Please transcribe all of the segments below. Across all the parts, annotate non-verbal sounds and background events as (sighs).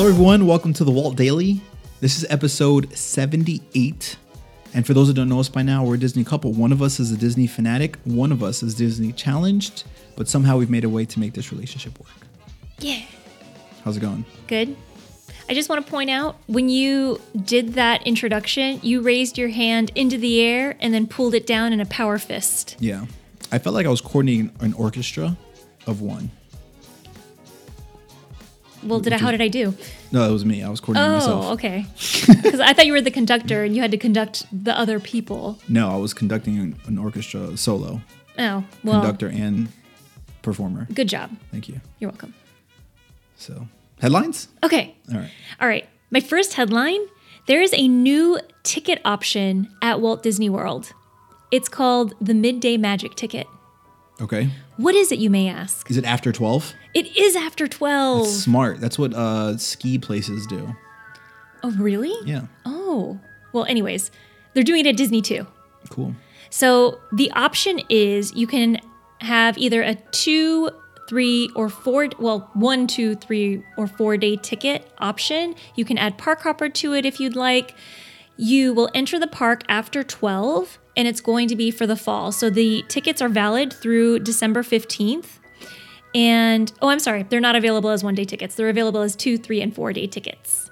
Hello, everyone. Welcome to the Walt Daily. This is episode 78. And for those who don't know us by now, we're a Disney couple. One of us is a Disney fanatic, one of us is Disney challenged, but somehow we've made a way to make this relationship work. Yeah. How's it going? Good. I just want to point out when you did that introduction, you raised your hand into the air and then pulled it down in a power fist. Yeah. I felt like I was coordinating an orchestra of one. Well, did I, How did I do? No, that was me. I was coordinating oh, myself. Oh, okay. (laughs) Because I thought you were the conductor and you had to conduct the other people. No, I was conducting an, an orchestra solo, Oh, well, conductor and performer. good job. Thank you. You're welcome. So, headlines? Okay. All right. All right. My first headline there is a new ticket option at Walt Disney World. It's called the Midday Magic Ticket. Okay. What is it, you may ask? Is it after 12? It is after 12. Smart. That's what uh, ski places do. oh, really? Yeah. Oh. Well, anyways, they're doing it at Disney too. Cool. So the option is you can have either a two, three, or four, well, one, two, three, or four day ticket option. You can add Park Hopper to it if you'd like. You will enter the park after 12 and it's going to be for the fall. So the tickets are valid through December 15th. And oh, I'm sorry, they're not available as one day tickets. They're available as two, three, and four day tickets.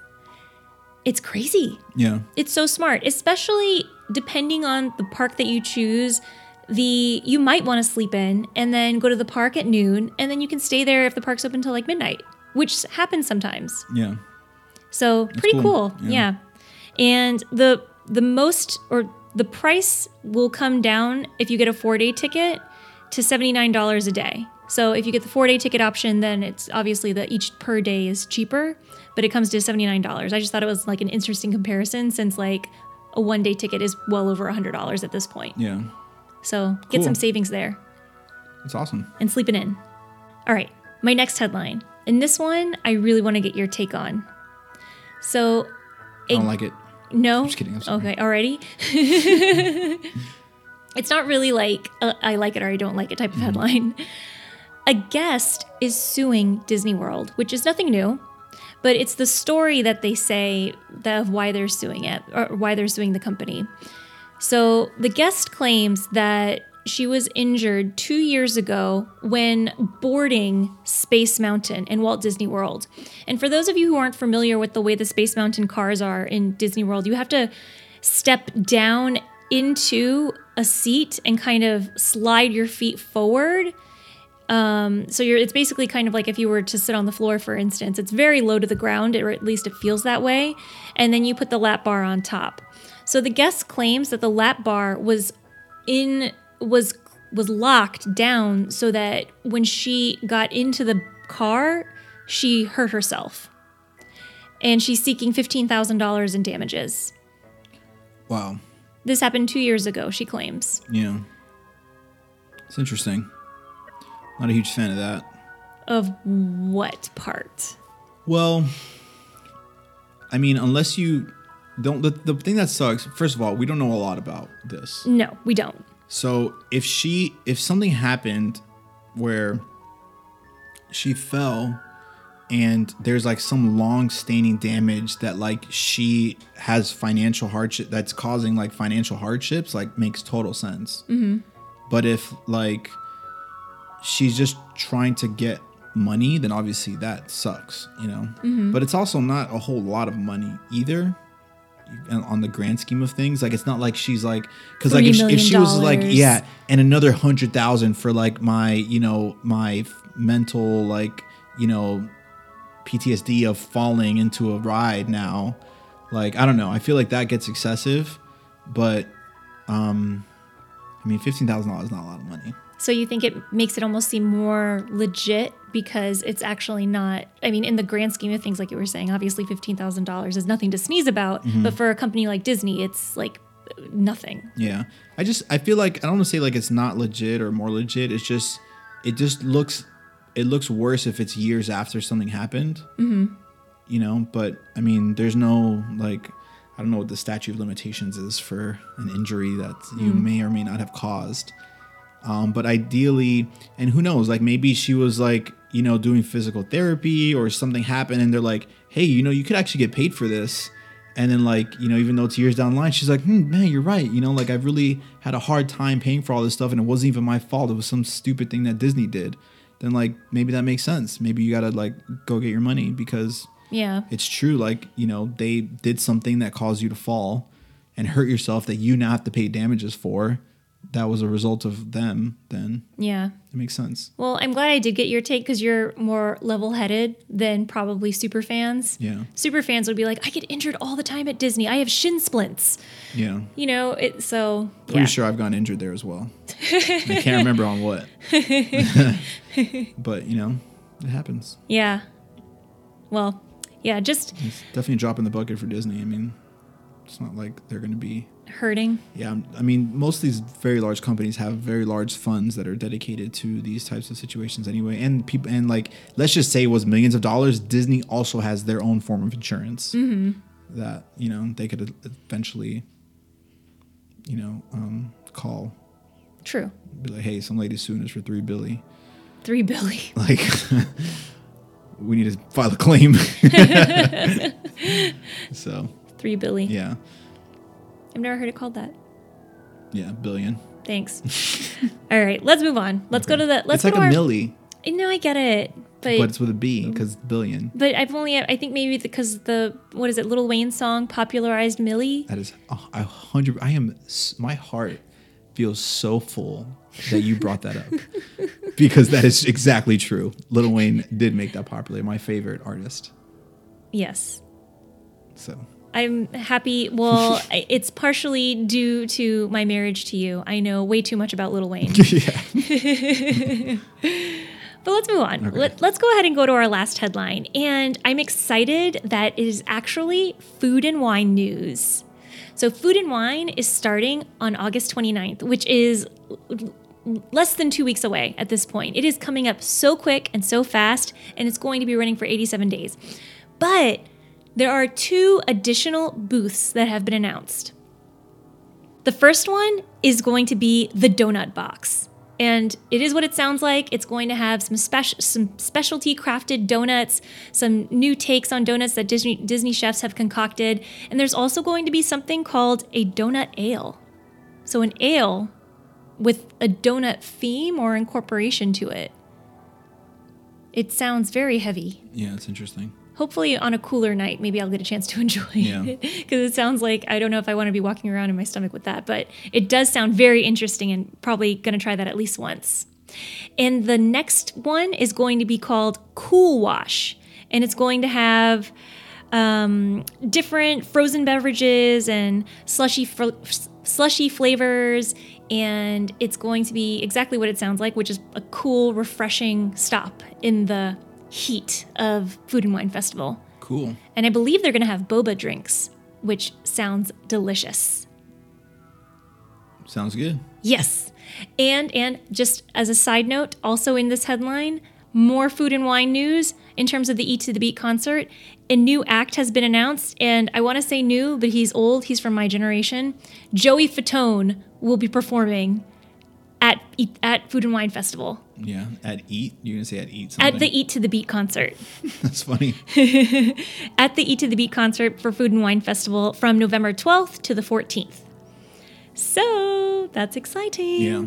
It's crazy. Yeah. It's so smart, especially depending on the park that you choose. The you might want to sleep in and then go to the park at noon, and then you can stay there if the park's open until like midnight, which happens sometimes. Yeah. So pretty cool. cool, Yeah. yeah. And the the most or the price will come down if you get a four day ticket to seventy nine dollars a day. So if you get the four day ticket option, then it's obviously that each per day is cheaper, but it comes to seventy nine dollars. I just thought it was like an interesting comparison since like a one day ticket is well over hundred dollars at this point. Yeah. So get Cool. some savings there That's awesome. and sleeping in. All right, my next headline. And this one I really want to get your take on. So I don't like it. No. just kidding, I'm sorry. Okay, already. (laughs) it's not really like a I like it or I don't like it type Mm-hmm. of headline. A guest is suing Disney World, which is nothing new, but it's the story that they say that of why they're suing it or why they're suing the company. So the guest claims that she was injured two years ago when boarding Space Mountain in Walt Disney World. And for those of you who aren't familiar with the way the Space Mountain cars are in Disney World, you have to step down into a seat and kind of slide your feet forward. Um, so you're it's basically kind of like if you were to sit on the floor, for instance. It's very low to the ground, or at least it feels that way. And then you put the lap bar on top. So the guest claims that the lap bar was in was was locked down so that when she got into the car, she hurt herself. And she's seeking $15,000 in damages. Wow. This happened 2 years ago, she claims. Yeah. It's interesting. Not a huge fan of that. Of what part? Well, I mean, unless you don't, the, the thing that sucks, first of all, we don't know a lot about this. No, we don't. So if she, if something happened where she fell and there's like some long standing damage that like she has financial hardship that's causing like financial hardships like makes total sense. Mm-hmm. But if like she's just trying to get money then obviously that sucks you know? Mm-hmm. But it's also not a whole lot of money either on the grand scheme of things like it's not like she's like because like if, $3 if she was like yeah and another hundred thousand for like my you know my f- mental like you know PTSD of falling into a ride now. Like I don't know. I feel like that gets excessive, but um, I mean fifteen thousand dollars is not a lot of money. So you think it makes it almost seem more legit because it's actually not. I mean, in the grand scheme of things, like you were saying, obviously fifteen thousand dollars is nothing to sneeze about. But for a company like Disney, it's like nothing. Yeah. I just I feel like I don't want to say like it's not legit or more legit. It's just it just looks it looks worse if it's years after something happened. Mm-hmm. You know, but I mean, there's no like I don't know what the statute of limitations is for an injury that you may or may not have caused. Um, but ideally, and who knows, like maybe she was like, you know, doing physical therapy or something happened and they're like, hey, you know, you could actually get paid for this. And then, like, you know, even though it's years down the line, she's like, hmm, man, you're right. You know, like, I've really had a hard time paying for all this stuff and it wasn't even my fault. It was some stupid thing that Disney did. Then, like, maybe that makes sense. Maybe you gotta, like, go get your money because Yeah. it's true. Like, you know, they did something that caused you to fall and hurt yourself that you now have to pay damages for. That was a result of them. Then Yeah. it makes sense. Well, I'm glad I did get your take because you're more level headed than probably super fans. Yeah. Super fans would be like, I get injured all the time at Disney. I have shin splints. Yeah. You know, it so Pretty yeah. sure I've gotten injured there as well. (laughs) I can't remember on what. (laughs) but, you know, it happens. Yeah. Well, yeah, just It's definitely a drop in the bucket for Disney. I mean, it's not like they're going to be. Hurting. Yeah, I mean, most of these very large companies have very large funds that are dedicated to these types of situations anyway. And people, and like, let's just say it was millions of dollars. Disney also has their own form of insurance that you know they could eventually, you know, um, call. True. Be like, hey, some lady suing us for three billy. Three Billy. (laughs) Like, (laughs) we need to file a claim. (laughs) so Three Billy. yeah, I've never heard it called that. yeah, billion. Thanks. (laughs) All right, let's move on. Let's go to the. Let's it's like a our, milli, No, I get it, but but it's with a B because billion. but I've only I think maybe because the what is it Lil Wayne song popularized Millie. That is a a hundred. I am. My heart feels so full that you brought that up (laughs) because that is exactly true. Lil Wayne did make that popular. My favorite artist. Yes. So I'm happy. Well, (laughs) it's partially due to my marriage to you. I know way too much about Lil Wayne. (laughs) (laughs) But let's move on. Okay. Let, let's go ahead and go to our last headline. And I'm excited that it is actually food and wine news. So, Food and Wine is starting on August 29th, which is less than two weeks away at this point. It is coming up so quick and so fast, and it's going to be running for 87 days. But there are two additional booths that have been announced. The first one is going to be the donut box. And it is what it sounds like. It's going to have some special some specialty crafted donuts, some new takes on donuts that Disney Disney chefs have concocted, and there's also going to be something called a donut ale. So an ale with a donut theme or incorporation to it. It sounds very heavy yeah, it's interesting. Hopefully on a cooler night maybe i'll get a chance to (laughs) enjoy Yeah. it because it sounds like i don't know if i want to be walking around in my stomach with that but it does sound very interesting and probably going to try that at least once and the next one is going to be called cool wash and it's going to have um, different frozen beverages and slushy fr- slushy flavors and it's going to be exactly what it sounds like which is a cool refreshing stop in the heat of food and wine festival Cool. and i believe they're going to have boba drinks which sounds delicious Sounds good. Yes. And and just as a side note, also in this headline, more food and wine news in terms of the Eat to the Beat concert. A new act has been announced, and I want to say new, but he's old. He's from my generation. Joey Fatone will be performing at at Food and Wine Festival Yeah. At eat, you're gonna say at eat something. at the Eat to the Beat concert. (laughs) That's funny. (laughs) at the Eat to the Beat concert for Food and Wine Festival from November 12th to the 14th. So that's exciting. Yeah.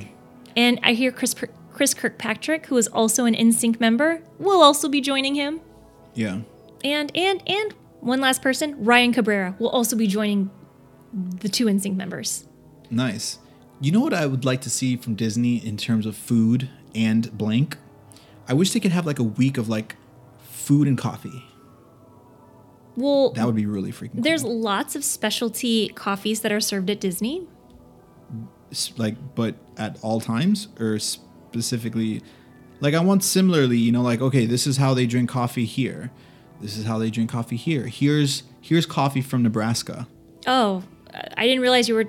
And I hear Chris Chris Kirkpatrick, who is also an NSYNC member, will also be joining him. Yeah. And and and one last person, Ryan Cabrera, will also be joining the two NSYNC members. Nice. You know what I would like to see from Disney in terms of food and blank? I wish they could have like a week of like food and coffee. Well, That would be really freaking cool. there's lots of specialty coffees that are served at Disney. Like but at all times or specifically like I want similarly, you know, like okay, this is how they drink coffee here. This is how they drink coffee here. Here's here's coffee from Nebraska. Oh, I didn't realize you were.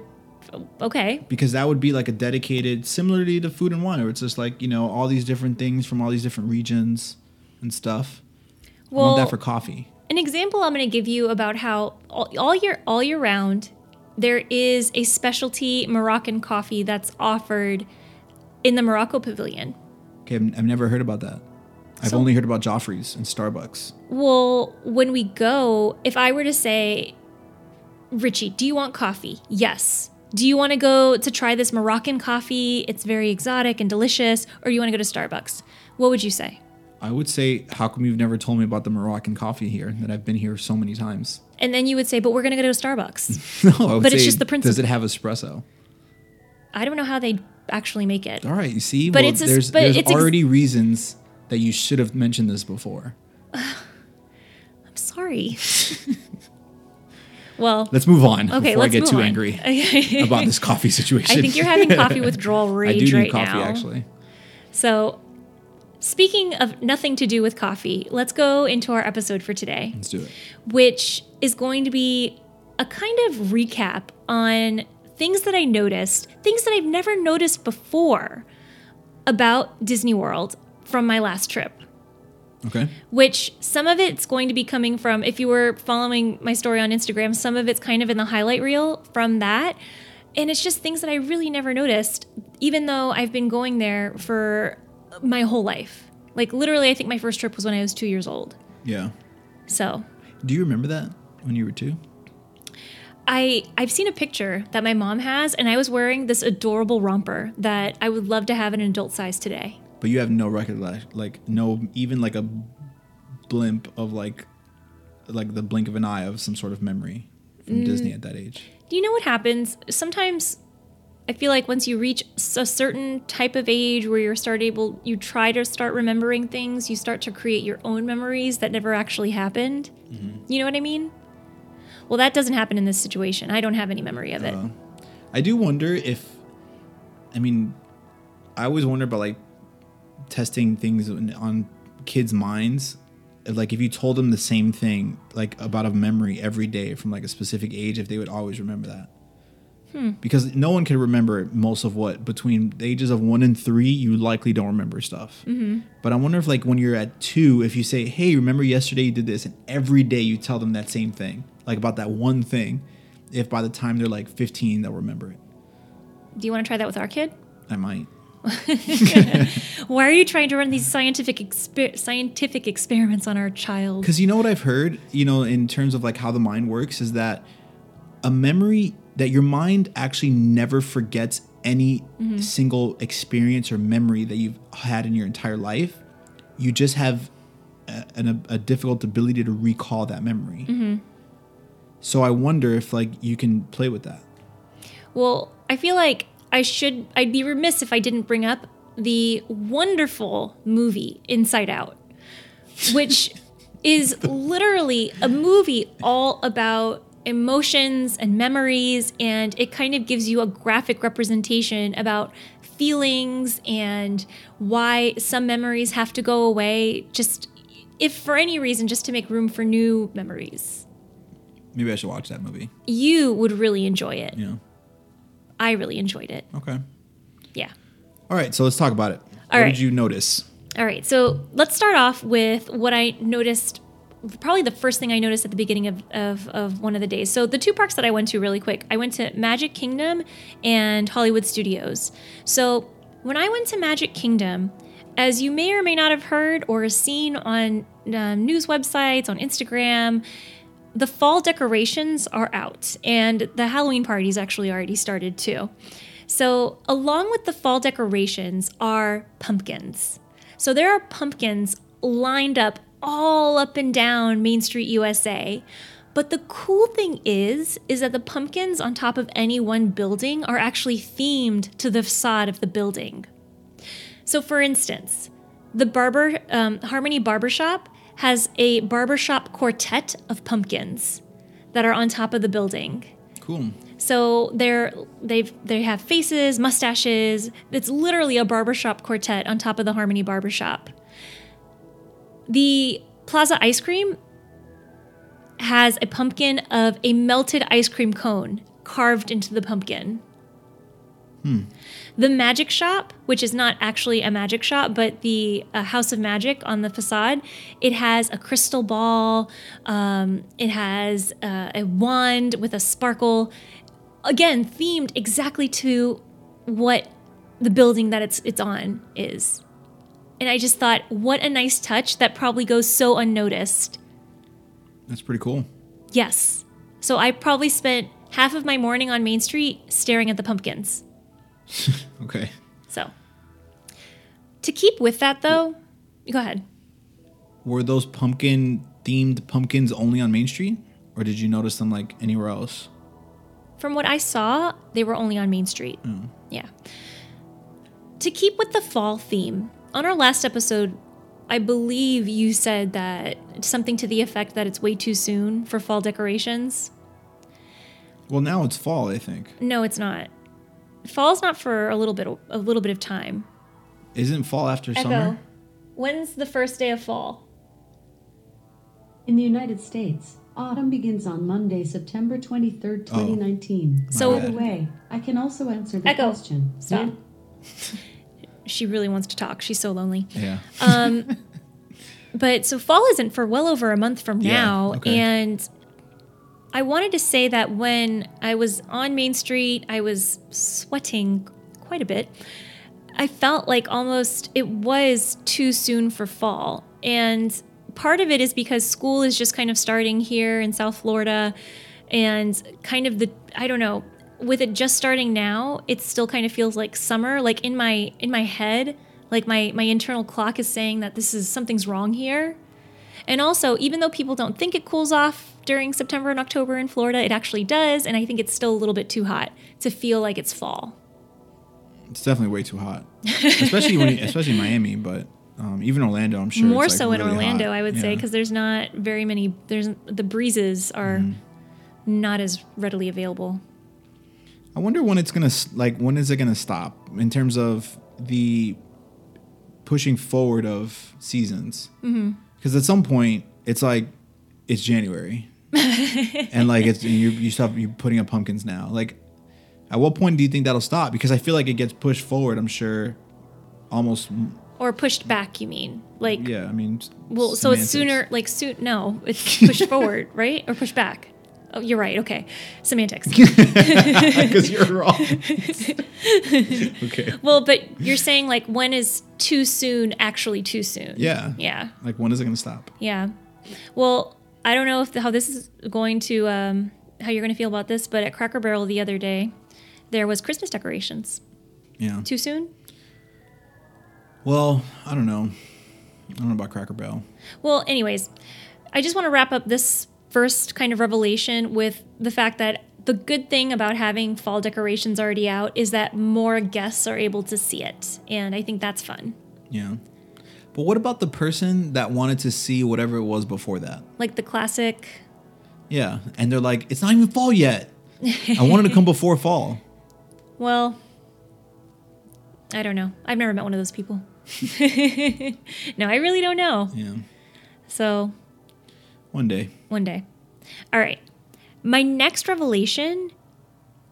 Okay. because that would be like a dedicated similarly to food and wine where it's just like you know all these different things from all these different regions and stuff i Well, want that for coffee an example I'm going to give you about how all, all year all year round there is a specialty Moroccan coffee that's offered in the Morocco Pavilion. okay i've, I've never heard about that i've So- only heard about joffrey's and starbucks Well, when we go, if I were to say, Richie, do you want coffee? Yes. Do you want to go to try this Moroccan coffee? It's very exotic and delicious. Or you want to go to Starbucks? What would you say? i would say how come you've never told me about the moroccan coffee here that i've been here so many times And then you would say, but we're going to go to Starbucks. (laughs) no I would But it's just the principle. does it have espresso I don't know how they actually make it. all right you see But well, it's a- there's, but there's it's ex- already reasons that you should have mentioned this before (sighs) I'm sorry. (laughs) well, let's move on okay, before i get too on. angry (laughs) about this coffee situation I think you're having coffee (laughs) withdrawal rage i do need right coffee now. actually So, speaking of nothing to do with coffee, let's go into our episode for today, let's do it which is going to be a kind of recap on things that I noticed, things that I've never noticed before about Disney World from my last trip. Okay Which some of it's going to be coming from, if you were following my story on Instagram, some of it's kind of in the highlight reel from that. And it's just things that I really never noticed, even though I've been going there for my whole life. Like literally, I think my first trip was when I was two years old. yeah So Do you remember that when you were two? I I've seen a picture that my mom has, and I was wearing this adorable romper that I would love to have in an adult size today. But you have no recollection, like no, even like a blimp of like, like the blink of an eye of some sort of memory from mm. Disney at that age. Do you know what happens? Sometimes I feel like once you reach a certain type of age where you're start able, you try to start remembering things, you start to create your own memories that never actually happened. Mm-hmm. You know what I mean? Well, that doesn't happen in this situation. I don't have any memory of it. Uh, I do wonder if, I mean, I always wonder about like testing things on- on kids' minds. Like if you told them the same thing, like about a memory every day from like a specific age, if they would always remember that. Hmm. Because no one can remember most of what between the ages of one and three, you likely don't remember stuff. Mm-hmm. But I wonder if like when you're at two, if you say, "Hey, remember yesterday you did this," and every day you tell them that same thing, like about that one thing, if by the time they're like 15, they'll remember it. Do you want to try that with our kid? I might. (laughs) Why are you trying to run these scientific exper- scientific experiments on our child? Because you know what I've heard, you know, in terms of like how the mind works, is that a memory that your mind actually never forgets any mm-hmm. single experience or memory that you've had in your entire life. You just have a, an, a difficult ability to recall that memory. Mm-hmm. So I wonder if like you can play with that. Well, I feel like I should, I'd be remiss if I didn't bring up the wonderful movie Inside Out, which (laughs) is literally a movie all about emotions and memories, and it kind of gives you a graphic representation about feelings and why some memories have to go away, just if for any reason, just to make room for new memories. Maybe I should watch that movie. You would really enjoy it. Know. I really enjoyed it. Okay. Yeah. All right. So let's talk about it. All what right. did you notice? All right, so let's start off with what I noticed. Probably the first thing I noticed at the beginning of, of, of one of the days. So, the two parks that I went to really quick I went to Magic Kingdom and Hollywood Studios. So, when I went to Magic Kingdom, as you may or may not have heard or seen on uh, news websites, on Instagram, the fall decorations are out, and the Halloween party's actually already started too. So, along with the fall decorations are pumpkins. So, there are pumpkins lined up all up and down Main Street, USA. But the cool thing is, is that the pumpkins on top of any one building are actually themed to the facade of the building. So, for instance, the barber um, Harmony Barbershop has a barbershop quartet of pumpkins that are on top of the building. Cool. So they're they've they have faces, mustaches. It's literally a barbershop quartet on top of the Harmony Barbershop. The Plaza ice cream has a pumpkin of a melted ice cream cone carved into the pumpkin. The magic shop, which is not actually a magic shop, but the uh, House of Magic on the facade, it has a crystal ball. Um, it has uh, a wand with a sparkle. Again, themed exactly to what the building that it's it's on is. And I just thought, what a nice touch that probably goes so unnoticed. That's pretty cool. Yes. So I probably spent half of my morning on Main Street staring at the pumpkins. (laughs) Okay. So, to keep with that though, go ahead. Were those pumpkin themed pumpkins only on Main Street? Or did you notice them like anywhere else? From what I saw, they were only on Main Street. Hmm. Yeah. To keep with the fall theme, on our last episode, I believe you said that something to the effect that it's way too soon for fall decorations. Well, now it's fall, I think. No, it's not. Fall's not for a little bit a little bit of time. Isn't fall after summer? When's the first day of fall? In the United States, autumn begins on Monday, September 23rd, 2019. So- By the way, I can also answer the Echo. question. Stop. When- (laughs) She really wants to talk. She's so lonely. Yeah. Um, (laughs) but so fall isn't for well over a month from Yeah, now. okay. And I wanted to say that when I was on Main Street, I was sweating quite a bit. I felt like almost it was too soon for fall. And part of it is because school is just kind of starting here in South Florida and kind of the I don't know, with it just starting now, it still kind of feels like summer. Like in my in my head, like my my internal clock is saying that this is something's wrong here. And also, even though people don't think it cools off during September and October in Florida, it actually does, and I think it's still a little bit too hot to feel like it's fall. It's definitely way too hot, especially when, (laughs) especially Miami, but um, even Orlando, I'm sure. More it's, like, so in Orlando, hot. I would say, because there's not very many. There's the breezes are Mm-hmm. not as readily available. I wonder when it's gonna like when is it gonna stop in terms of the pushing forward of seasons? Because at some point it's like it's January, (laughs) and like it's you you stop you putting up pumpkins now. Like, at what point do you think that'll stop? Because I feel like it gets pushed forward. I'm sure, almost. Or pushed back, you mean? Like, Yeah, I mean. well, so it's sooner, like, soon, no, it's (laughs) pushed forward, right? Or pushed back. Oh, you're right. Okay. Semantics. (laughs) because you're wrong. okay. well, but you're saying, like, when is too soon actually too soon? Yeah. Yeah. Like when is it gonna stop? Yeah. Well, I don't know if the, how this is going to, um, how you're going to feel about this, but at Cracker Barrel the other day, there was Christmas decorations. Yeah. Too soon? Well, I don't know. I don't know about Cracker Barrel. Well, anyways, I just want to wrap up this first kind of revelation with the fact that the good thing about having fall decorations already out is that more guests are able to see it. And I think that's fun. Yeah. But what about the person that wanted to see whatever it was before that? Like the classic, Yeah. And they're like, it's not even fall yet. I wanted to come (laughs) before fall. well, I don't know. I've never met one of those people. (laughs) no, I really don't know. Yeah. So One day. one day. All right. My next revelation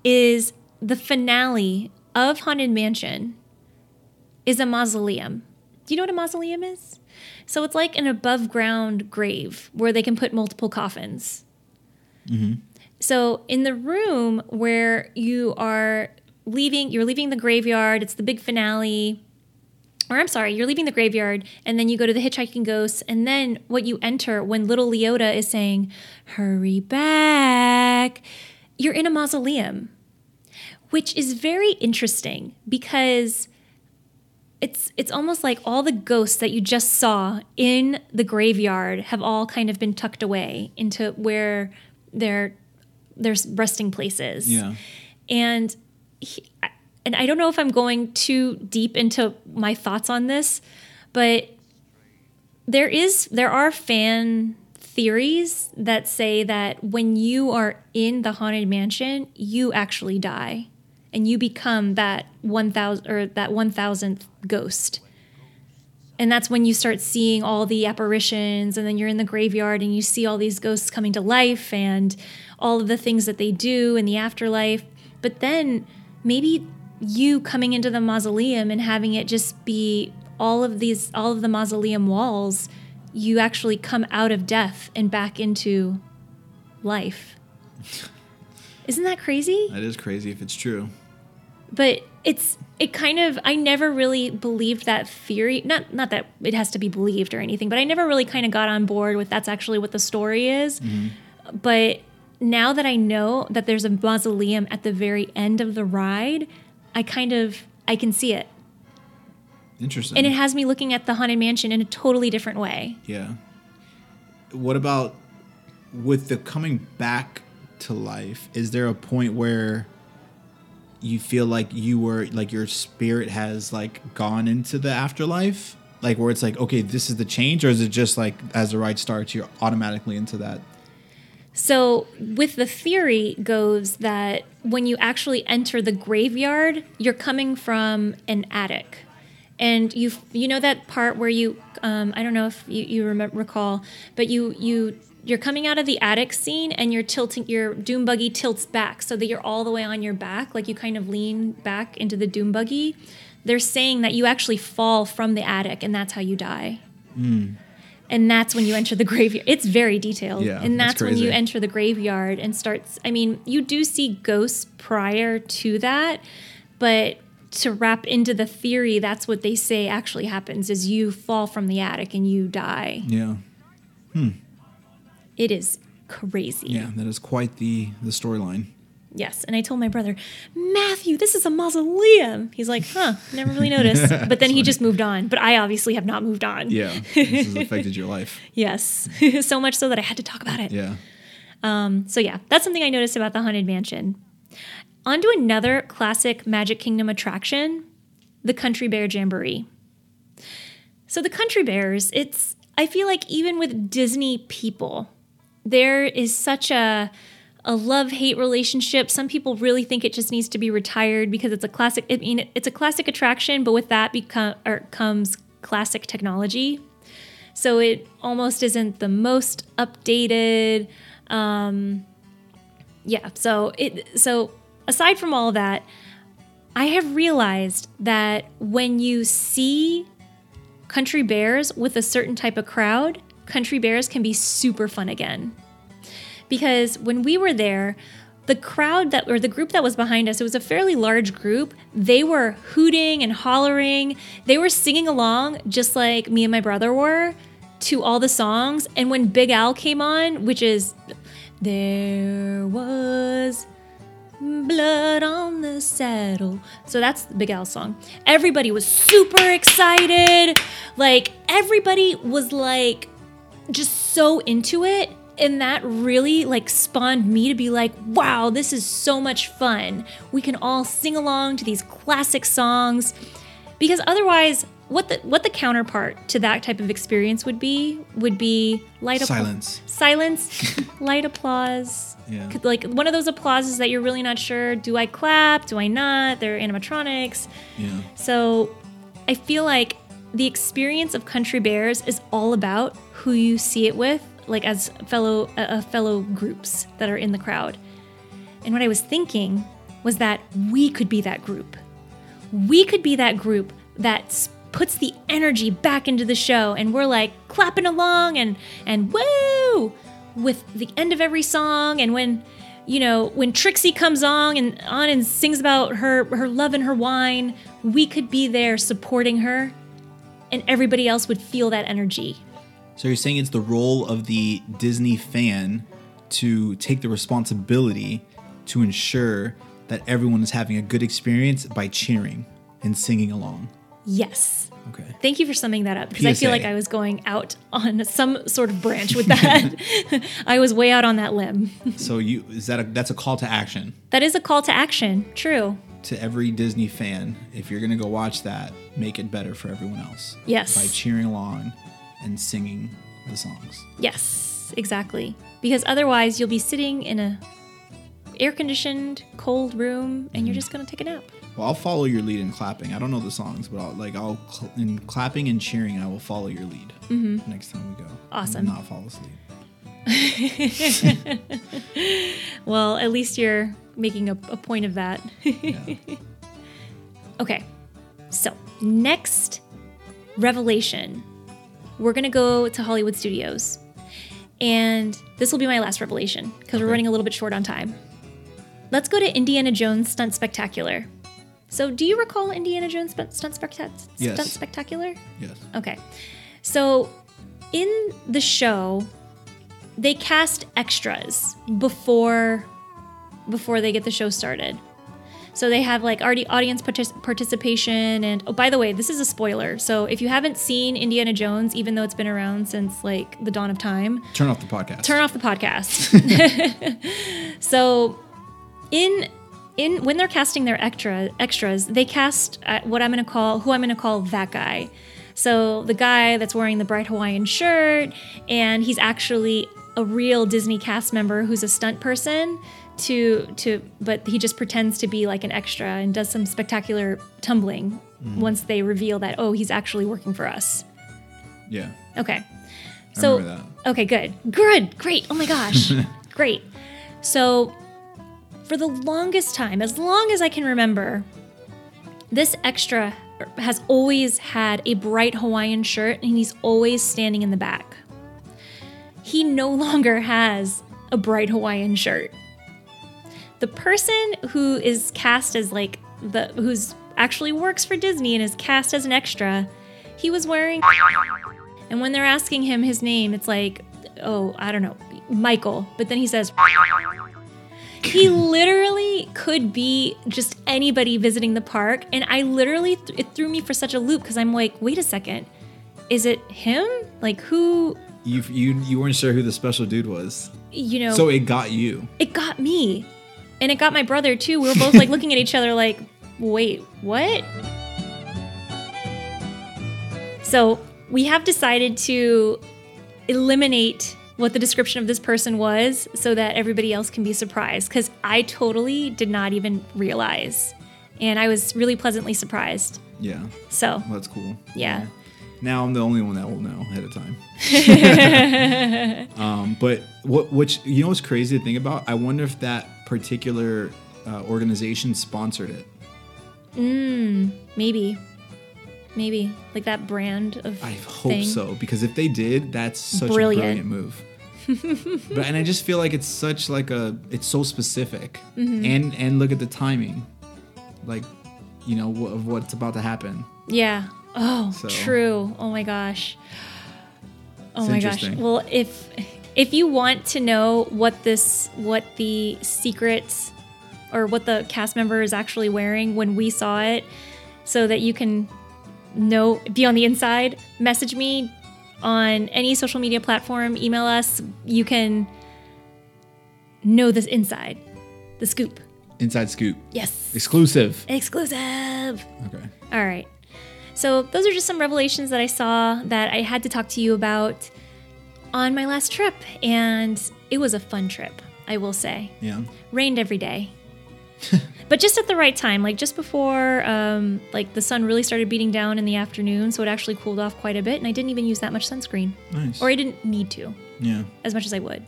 is the finale of Haunted Mansion is a mausoleum. Do you know what a mausoleum is? So it's like an above ground grave where they can put multiple coffins. Mm-hmm. So in the room where you are leaving, you're leaving the graveyard, it's the big finale. Or I'm sorry, you're leaving the graveyard and then you go to the hitchhiking ghosts, and then what you enter when little Leota is saying, Hurry back, you're in a mausoleum, which is very interesting because it's it's almost like all the ghosts that you just saw in the graveyard have all kind of been tucked away into where their their resting places. Yeah. And he, and I don't know if I'm going too deep into my thoughts on this, but there is there are fan theories that say that when you are in the haunted mansion, you actually die and you become that 1000 or that 1000th ghost. And that's when you start seeing all the apparitions and then you're in the graveyard and you see all these ghosts coming to life and all of the things that they do in the afterlife. But then maybe you coming into the mausoleum and having it just be all of these all of the mausoleum walls you actually come out of death and back into life isn't that crazy That is crazy if it's true. But it's it kind of I never really believed that theory. Not not that it has to be believed or anything, but I never really kind of got on board with that's actually what the story is. Mm-hmm. But now that I know that there's a mausoleum at the very end of the ride, I kind of I can see it. Interesting. And it has me looking at the haunted mansion in a totally different way. Yeah. What about with the coming back to life? Is there a point where you feel like you were like your spirit has like gone into the afterlife? Like where it's like, okay, this is the change, or is it just like as the ride starts, you're automatically into that? So, with the theory goes that when you actually enter the graveyard, you're coming from an attic, and you you know that part where you um, I don't know if you, you remember, recall, but you you you're coming out of the attic scene and you're tilting your doom buggy tilts back so that you're all the way on your back, like you kind of lean back into the doom buggy. They're saying that you actually fall from the attic, and that's how you die hmm. and that's when you enter the graveyard. It's very detailed, Yeah, and that's that's, when you enter the graveyard and starts. I mean, you do see ghosts prior to that, but to wrap into the theory, that's what they say actually happens: is you fall from the attic and you die. Yeah. Hmm. It is crazy. Yeah, that is quite the the storyline. Yes, and I told my brother, Matthew, this is a mausoleum. He's like, huh, never really noticed. (laughs) But then he just moved on. But I obviously have not moved on. Yeah, this has affected your life. (laughs) Yes, (laughs) so much so that I had to talk about it. Yeah. Um, So yeah, that's something I noticed about the Haunted Mansion. On to another classic Magic Kingdom attraction, the Country Bear Jamboree. So the Country Bears, it's I feel like even with Disney people, there is such a a love-hate relationship. Some people really think it just needs to be retired because it's a classic I mean it's a classic attraction, but with that become or comes classic technology. So it almost isn't the most updated um, yeah so it so aside from all that i have realized that when you see country bears with a certain type of crowd country bears can be super fun again because when we were there the crowd that or the group that was behind us it was a fairly large group they were hooting and hollering they were singing along just like me and my brother were to all the songs and when big al came on which is there was blood on the saddle. So that's the Big Al song. Everybody was super excited. Like everybody was like just so into it and that really like spawned me to be like, "Wow, this is so much fun. We can all sing along to these classic songs." Because otherwise, what the what the counterpart to that type of experience would be would be light appla- Silence. silence, (laughs) light applause. Yeah. Like one of those applauses that you're really not sure do I clap? Do I not? They're animatronics. Yeah. So I feel like the experience of Country Bears is all about who you see it with, like as fellow uh, uh, fellow groups that are in the crowd. And what I was thinking was that we could be that group. We could be that group that puts the energy back into the show and we're like clapping along and and woo with the end of every song and when you know when Trixie comes on and on and sings about her her love and her wine we could be there supporting her and everybody else would feel that energy So you're saying it's the role of the Disney fan to take the responsibility to ensure that everyone is having a good experience by cheering and singing along. Yes. Okay. Thank you for summing that up because I feel like I was going out on some sort of branch with that. (laughs) I was way out on that limb. So you is that a, that's a call to action That is a call to action. True. to every Disney fan. If you're gonna go watch that, make it better for everyone else. Yes. By cheering along and singing the songs. Yes, exactly. Because otherwise, you'll be sitting in a air-conditioned, cold room, and Mm-hmm. you're just gonna take a nap. Well, I'll follow your lead in clapping. I don't know the songs, but I'll like I'll cl- in clapping and cheering. I will follow your lead next time we go. Awesome. not fall asleep. (laughs) Well, at least you're making a, a point of that. Yeah. (laughs) Okay, so next revelation, we're gonna go to Hollywood Studios, and this will be my last revelation because we're running a little bit short on time. Let's go to Indiana Jones Stunt Spectacular. So, do you recall Indiana Jones Stunt, Specta- Yes. Stunt Spectacular? yes. Okay. So in the show, they cast extras before before they get the show started. So they have like already audience partic- participation and oh by the way, this is a spoiler. So if you haven't seen Indiana Jones even though it's been around since like the dawn of time, Turn off the podcast. turn off the podcast. (laughs) (laughs) so, in in when they're casting their extra extras, they cast uh, what I'm going to call who I'm going to call that guy. So the guy that's wearing the bright Hawaiian shirt, and he's actually a real Disney cast member who's a stunt person. To to, but he just pretends to be like an extra and does some spectacular tumbling once they reveal that oh he's actually working for us. Yeah. Okay. So okay, good. Good. Great. Oh my gosh. (laughs) Great. So for the longest time, as long as I can remember, this extra has always had a bright Hawaiian shirt and he's always standing in the back. He no (laughs) longer has a bright Hawaiian shirt. The person who is cast as like the who's actually works for Disney and is cast as an extra, he was wearing and when they're asking him his name, it's like, oh, I don't know, Michael. But then he says, he (laughs) literally could be just anybody visiting the park. And I literally, th- it threw me for such a loop because I'm like, wait a second, is it him? Like, who, You you you weren't sure who the special dude was, you know, so it got you. it got me. And it got my brother too. We were both like looking at each other like, wait, what? So we have decided to eliminate what the description of this person was so that everybody else can be surprised because I totally did not even realize. And I was really pleasantly surprised. Yeah, So, well, that's cool. yeah. Now I'm the only one that will know ahead of time. (laughs) um, but what which you know what's crazy to think about? I wonder if that particular uh, organization sponsored it. Maybe. Maybe. Like that brand of I hope thing. so because if they did, that's such Brilliant. a brilliant move. (laughs) but and I just feel like it's such like a it's so specific Mm-hmm. and and look at the timing, like you know wh- of what's about to happen. Yeah. Oh, So- true. Oh my gosh. Oh It's my gosh. Well, if if you want to know what this what the secrets or what the cast member is actually wearing when we saw it so that you can know be on the inside, message me on any social media platform, email us. You can know this inside. The scoop. Inside scoop, Yes. exclusive. Exclusive. Okay. All right. So, those are just some revelations that I saw that I had to talk to you about on my last trip. And it was a fun trip, I will say. Yeah. Rained every day. (laughs) but just at the right time, like just before um, like the sun really started beating down in the afternoon, so it actually cooled off quite a bit, and I didn't even use that much sunscreen, Nice. or I didn't need to yeah. as much as I would.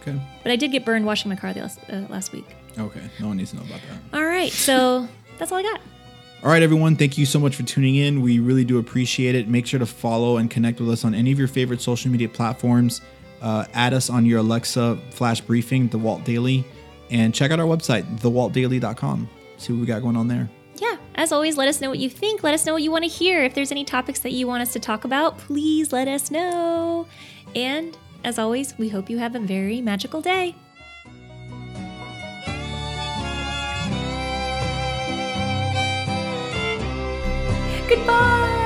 Okay. But I did get burned washing my car the last, uh, last week. Okay. No one needs to know about that. All right, so (laughs) that's all I got. All right, everyone. Thank you so much for tuning in. We really do appreciate it. Make sure to follow and connect with us on any of your favorite social media platforms. Uh, add us on your Alexa flash briefing, The Walt Daily, and check out our website, thewaltdaily.com. See what we got going on there. yeah, as always, let us know what you think. Let us know what you want to hear. If there's any topics that you want us to talk about, please let us know. And as always, we hope you have a very magical day. Goodbye.